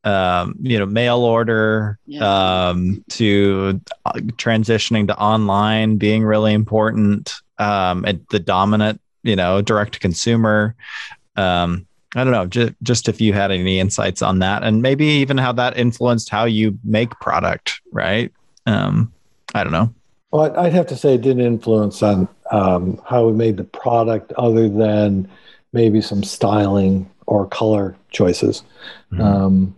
um, you know, mail order yeah. um, to uh, transitioning to online being really important. Um, and the dominant, you know, direct to consumer. Um, I don't know, just, just if you had any insights on that, and maybe even how that influenced how you make product, right? Um, I don't know. Well, I'd have to say it didn't influence on um, how we made the product, other than maybe some styling or color choices. Mm-hmm. Um,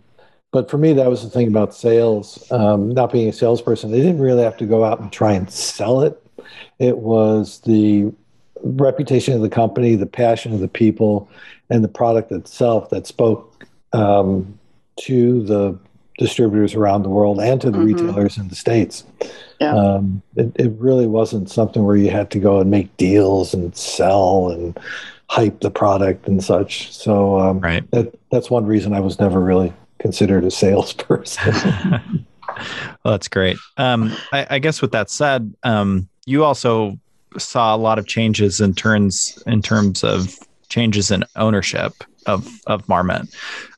but for me, that was the thing about sales. Um, not being a salesperson, they didn't really have to go out and try and sell it. It was the reputation of the company, the passion of the people, and the product itself that spoke um, to the distributors around the world and to the mm-hmm. retailers in the states. Yeah. Um, it, it really wasn't something where you had to go and make deals and sell and hype the product and such. So um, right. that, that's one reason I was never really considered a salesperson. well, that's great. Um, I, I, guess with that said, um, you also saw a lot of changes in terms in terms of changes in ownership of of Marmot.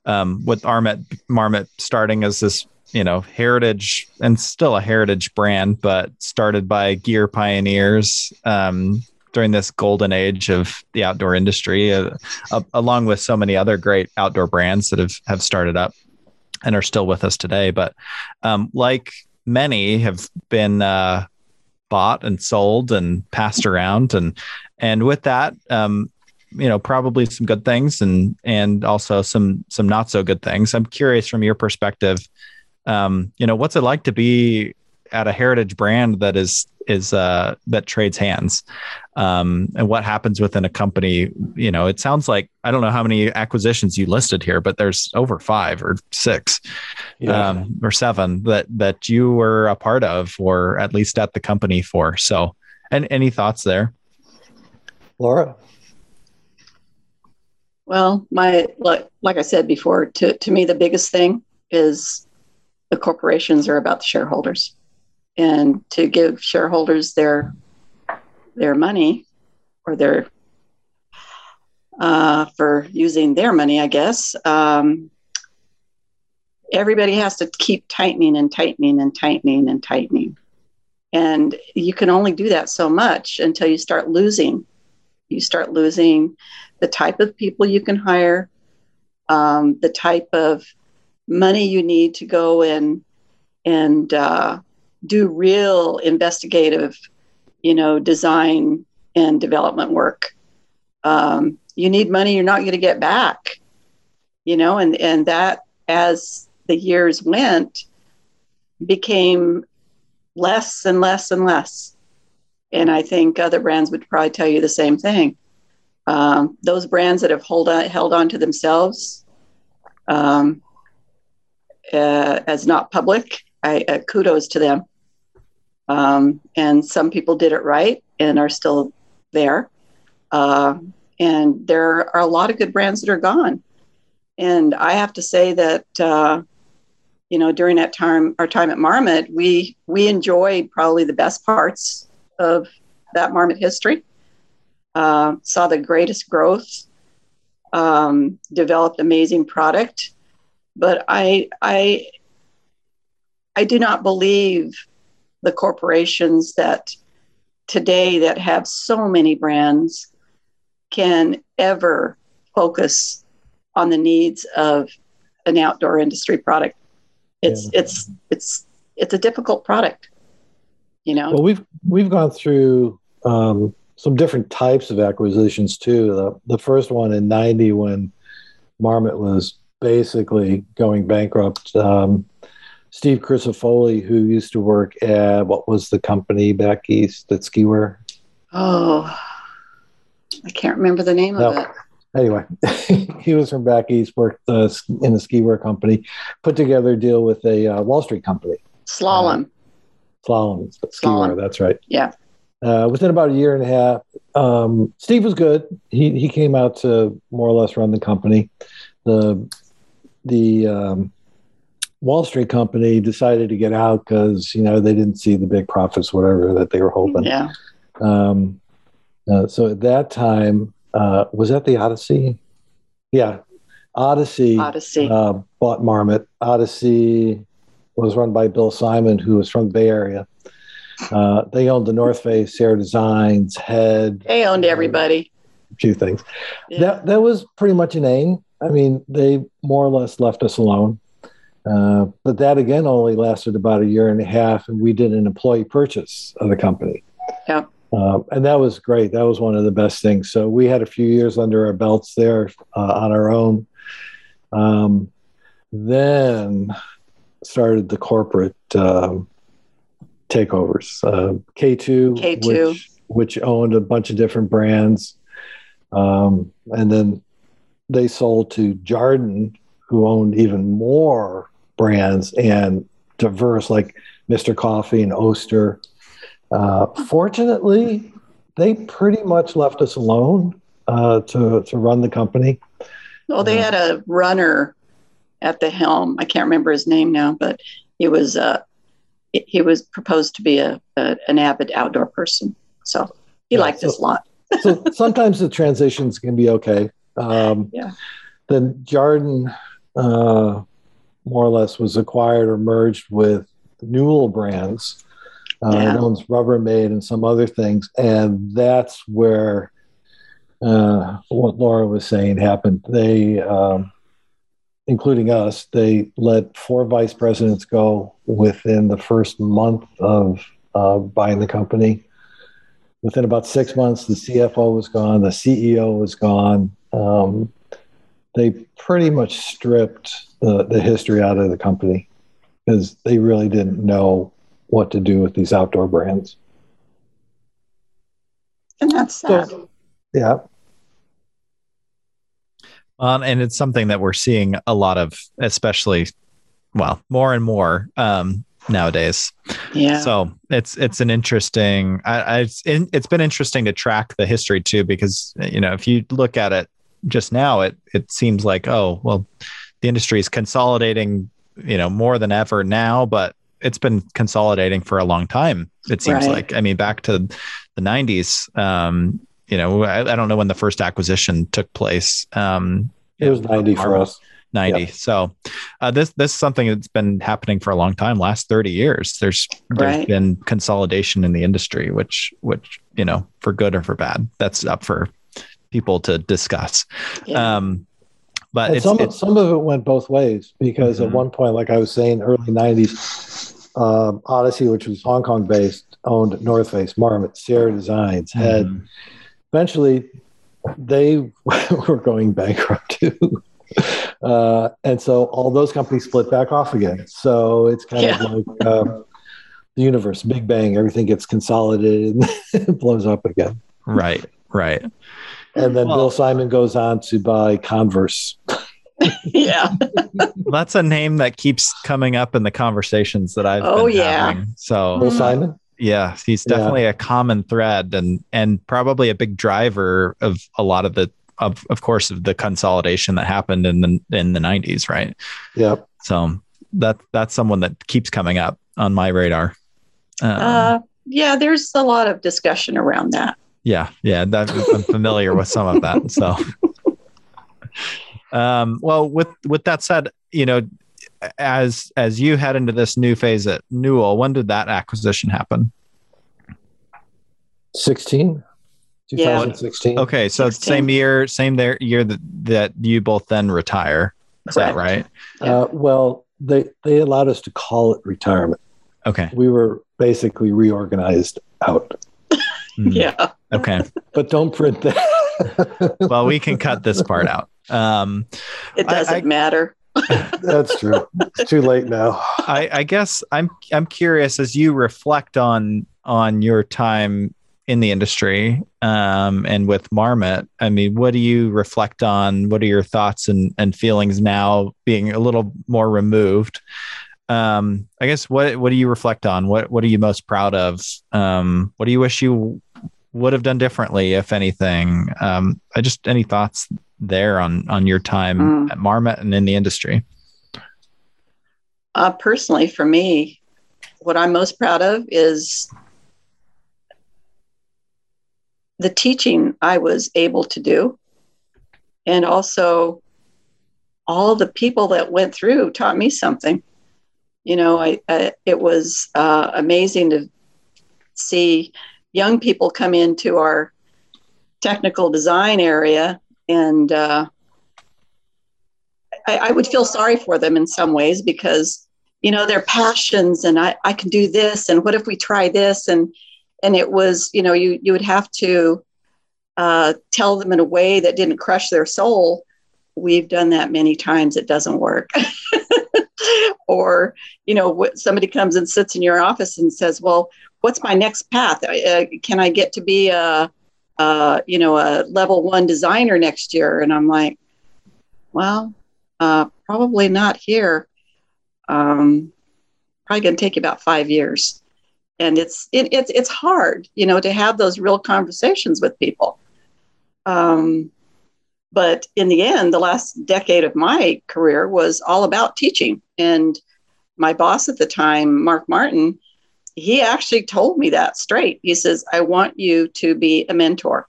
Um, with Marmot Marmot starting as this you know heritage and still a heritage brand, but started by gear pioneers. Um, during this golden age of the outdoor industry, uh, uh, along with so many other great outdoor brands that have have started up and are still with us today. But um, like many have been uh, bought and sold and passed around, and and with that, um, you know, probably some good things and and also some some not so good things. I'm curious from your perspective. Um, you know, what's it like to be at a heritage brand that is is uh, that trades hands. Um, and what happens within a company you know it sounds like i don't know how many acquisitions you listed here but there's over five or six yeah. um, or seven that that you were a part of or at least at the company for. So and any thoughts there? Laura? Well my like, like i said before to, to me the biggest thing is the corporations are about the shareholders and to give shareholders their their money or their uh, for using their money, I guess. Um, everybody has to keep tightening and tightening and tightening and tightening. And you can only do that so much until you start losing. You start losing the type of people you can hire, um, the type of money you need to go in and uh, do real investigative, you know, design and development work. Um, you need money you're not going to get back, you know, and and that as the years went became less and less and less. And I think other brands would probably tell you the same thing. Um, those brands that have hold on, held on to themselves um, uh, as not public, I, uh, kudos to them Um, and some people did it right and are still there. Uh, and there are a lot of good brands that are gone. And I have to say that, uh, you know, during that time, our time at Marmot, we we enjoyed probably the best parts of that Marmot history. Uh, saw the greatest growth, um, developed amazing product, but I I I do not believe the corporations that today that have so many brands can ever focus on the needs of an outdoor industry product. It's yeah. it's it's it's a difficult product. You know. Well, we've we've gone through um, some different types of acquisitions too. The, the first one in '90 when Marmot was basically going bankrupt. Um, Steve Crisafulli, who used to work at what was the company back east at Skiwear? Oh, I can't remember the name no. of it. Anyway, he was from back east, worked uh, in a skiwear company, put together a deal with a uh, Wall Street company. Slalom. Uh, slalom, skiwear, that's right. Yeah. Uh, within about a year and a half, um, Steve was good. He he came out to more or less run the company. The the um, Wall Street company decided to get out because you know they didn't see the big profits, whatever that they were hoping. Yeah. Um, uh, so at that time, uh, was that the Odyssey? Yeah, Odyssey. Odyssey uh, bought Marmot. Odyssey was run by Bill Simon, who was from the Bay Area. Uh, they owned the North Face, Sierra Designs, Head. They owned everybody. A few things. Yeah. That that was pretty much an aim. I mean, they more or less left us alone. Uh, but that again only lasted about a year and a half, and we did an employee purchase of the company. Yeah. Um, and that was great. That was one of the best things. So we had a few years under our belts there uh, on our own. Um, then started the corporate um, takeovers. Uh, K2, K2. Which, which, owned a bunch of different brands. Um, and then they sold to Jarden, who owned even more brands and diverse, like Mr. Coffee and Oster. Uh, fortunately, they pretty much left us alone uh, to to run the company. Well, they uh, had a runner at the helm. I can't remember his name now, but he was uh, he was proposed to be a, a an avid outdoor person, so he yeah, liked so, us a lot. so sometimes the transitions can be okay. Um, yeah. Then Jarden, uh, more or less, was acquired or merged with Newell brands uh, yeah. It owns Rubbermaid and some other things, and that's where uh, what Laura was saying happened. They, um, including us, they let four vice presidents go within the first month of uh, buying the company. Within about six months, the CFO was gone, the CEO was gone. Um, they pretty much stripped the, the history out of the company because they really didn't know what to do with these outdoor brands. And that's sad. So, yeah. Um, and it's something that we're seeing a lot of, especially, well, more and more um, nowadays. Yeah. So it's it's an interesting. I, I it's, in, it's been interesting to track the history too, because you know if you look at it just now, it it seems like oh well, the industry is consolidating, you know, more than ever now, but it's been consolidating for a long time. It seems right. like. I mean, back to the '90s. Um, you know, I, I, don't know when the first acquisition took place. Um, it was '90 for us. 90. Yep. So uh, this this is something that's been happening for a long time. Last 30 years, there's there's right. been consolidation in the industry, which which you know, for good or for bad, that's up for people to discuss. Yeah. Um, but it's, some it's, some of it went both ways because mm-hmm. at one point, like I was saying, early '90s, uh, Odyssey, which was Hong Kong based, owned North Face, Marmot, Sierra Designs, had mm-hmm. eventually they were going bankrupt too. Uh, and so all those companies split back off again. So it's kind yeah. of like uh, the universe, Big Bang, everything gets consolidated and blows up again. Right, right. And then well, Bill Simon goes on to buy Converse. yeah. That's a name that keeps coming up in the conversations that I've oh, yeah. Having. So Bill Simon? Yeah, he's definitely yeah. a common thread and and probably a big driver of a lot of the of of course of the consolidation that happened in the in the 90s, right? Yep. So that that's someone that keeps coming up on my radar. Um, uh, yeah, there's a lot of discussion around that. Yeah, yeah, that, I'm familiar with some of that. So, um, well, with with that said, you know, as as you head into this new phase at Newell, when did that acquisition happen? 16 2016 okay so 16. same year same there year that, that you both then retire. Is Correct. that right uh, well they they allowed us to call it retirement. Okay. We were basically reorganized out. Mm. yeah. Okay. But don't print that. Well we can cut this part out um it doesn't I, I, matter that's true it's too late now I, I guess i'm i'm curious as you reflect on on your time in the industry um, and with Marmot. I mean, what do you reflect on? What are your thoughts and, and feelings now being a little more removed? Um, I guess what what do you reflect on? What what are you most proud of? Um, what do you wish you would have done differently, if anything? Um, I just any thoughts there on on your time mm. at Marmot and in the industry? Uh, personally, for me, what I'm most proud of is the teaching I was able to do. And also, all the people that went through taught me something. You know, I, I it was uh, amazing to see young people come into our technical design area, and uh, I, I would feel sorry for them in some ways because you know their passions and I, I can do this and what if we try this? And and it was you know you you would have to uh, tell them in a way that didn't crush their soul we've done that many times. It doesn't work. Or you know somebody comes and sits in your office and says well what's my next path? Uh, can i get to be a, a, you know a level one designer next year and i'm like well uh, probably not here um, probably going to take you about five years and it's it, it's it's hard, you know, to have those real conversations with people. Um, but in the end, the last decade of my career was all about teaching. And my boss at the time, Mark Martin, he actually told me that straight. He says, I want you to be a mentor.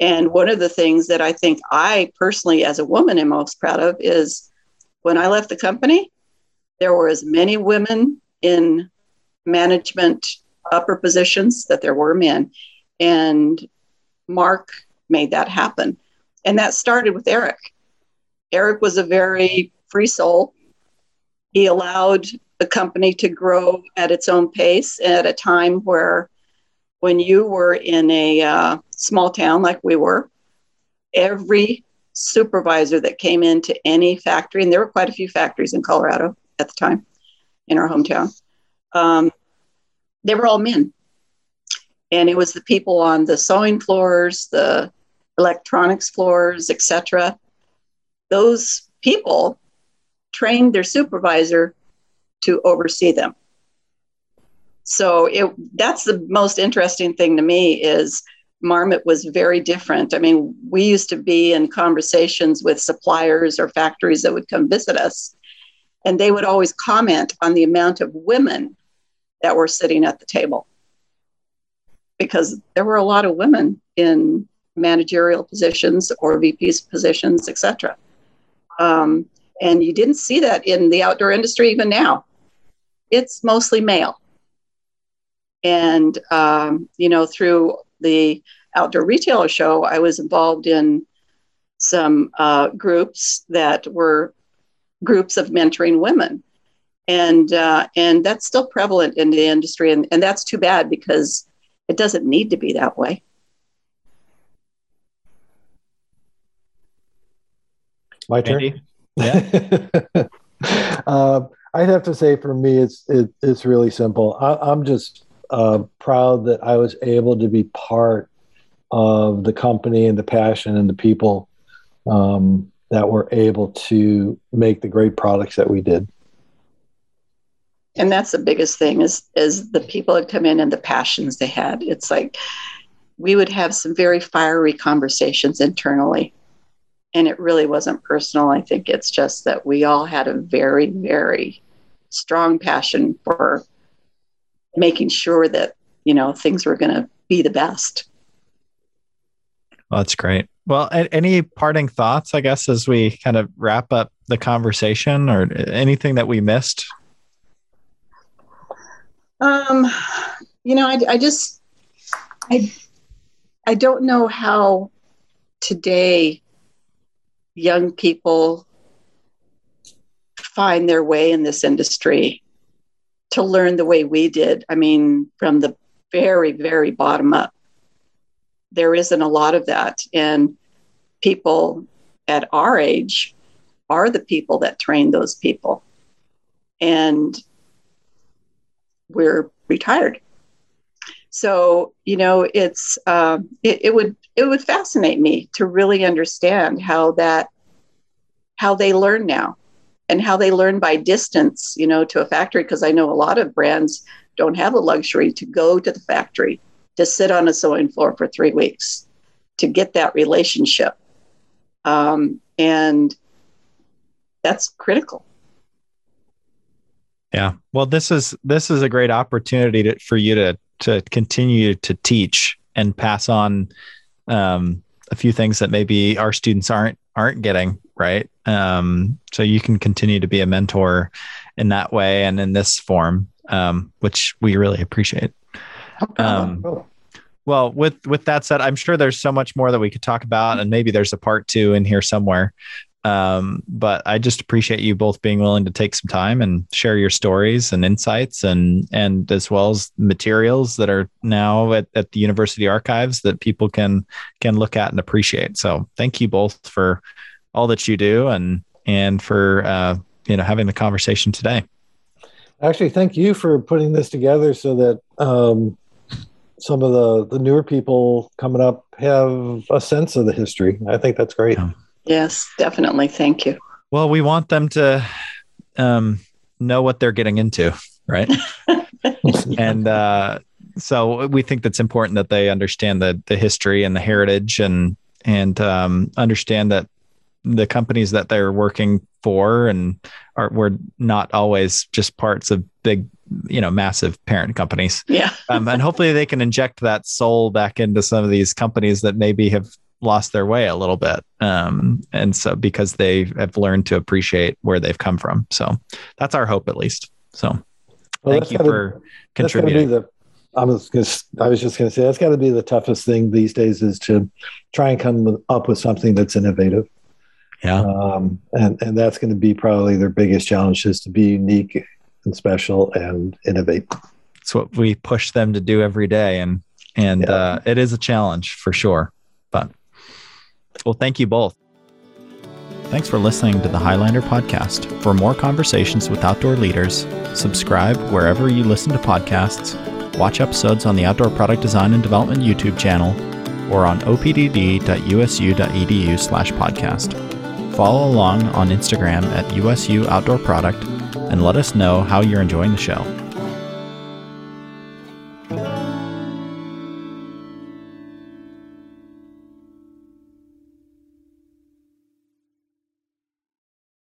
And one of the things that I think I personally, as a woman, am most proud of is when I left the company, there were as many women in management upper positions that there were men. And Mark made that happen. And that started with Eric. Eric was a very free soul. He allowed the company to grow at its own pace at a time where, when you were in a uh, small town like we were, every supervisor that came into any factory, and there were quite a few factories in Colorado at the time in our hometown, um, they were all men. And it was the people on the sewing floors, the electronics floors, etc. Those people trained their supervisor to oversee them. So it, that's the most interesting thing to me is Marmot was very different. I mean, we used to be in conversations with suppliers or factories that would come visit us, and they would always comment on the amount of women that were sitting at the table because there were a lot of women in managerial positions or VPs positions, etc. Um, and you didn't see that in the outdoor industry even now. It's mostly male. And, um, you know, through the outdoor retailer show, I was involved in some uh, groups that were groups of mentoring women and uh, and that's still prevalent in the industry, and, and that's too bad because it doesn't need to be that way. My turn. Yeah. uh, I'd have to say for me, it's it, it's really simple. I, am just uh, proud that I was able to be part of the company and the passion and the people um, that were able to make the great products that we did. and that's the biggest thing is is the people that come in and the passions they had. It's like we would have some very fiery conversations internally. And it really wasn't personal. I think it's just that we all had a very, very strong passion for making sure that, you know, things were going to be the best. Well, that's great. Well, any parting thoughts, I guess, as we kind of wrap up the conversation or anything that we missed? Um, you know, I, I just, I, I don't know how today young people find their way in this industry to learn the way we did. I mean, from the very, very bottom up there isn't a lot of that. And people at our age are the people that train those people. And we're retired. So, you know, it's um, it, it would it would fascinate me to really understand how that how they learn now and how they learn by distance, you know, to a factory. Because I know a lot of brands don't have the luxury to go to the factory to sit on a sewing floor for three weeks to get that relationship. Um, and that's critical. Yeah. Well, this is this is a great opportunity to, for you to to continue to teach and pass on um, a few things that maybe our students aren't aren't getting right. Um, so you can continue to be a mentor in that way and in this form, um, which we really appreciate. Um, well, with with that said, I'm sure there's so much more that we could talk about, and maybe there's a part two in here somewhere. Um, but I just appreciate you both being willing to take some time and share your stories and insights, and and as well as materials that are now at, at the university archives that people can can look at and appreciate. So thank you both for all that you do and and for uh, you know having the conversation today. Actually, thank you for putting this together so that um, some of the the newer people coming up have a sense of the history. I think that's great. Yes, definitely. Thank you. Well, we want them to um, know what they're getting into, right? and uh, so we think that's important that they understand the the history and the heritage and and um, understand that the companies that they're working for and are were not always just parts of big you know massive parent companies. Yeah. Um, and hopefully they can inject that soul back into some of these companies that maybe have lost their way a little bit. Um, and so because they have learned to appreciate where they've come from. So that's our hope at least. So well, thank you gotta, for contributing. the, I was gonna, I was just going to say that's got to be the toughest thing these days is to try and come up with something that's innovative. Yeah, um, and and that's going to be probably their biggest challenge is to be unique and special and innovate. It's what we push them to do every day, and and yeah. uh, it is a challenge for sure. But well, thank you both. Thanks for listening to the Highlander podcast. For more conversations with outdoor leaders, subscribe wherever you listen to podcasts, watch episodes on the Outdoor Product Design and Development YouTube channel, or on opdd.usu.edu slash podcast. Follow along on Instagram at USU Outdoor Product and let us know how you're enjoying the show.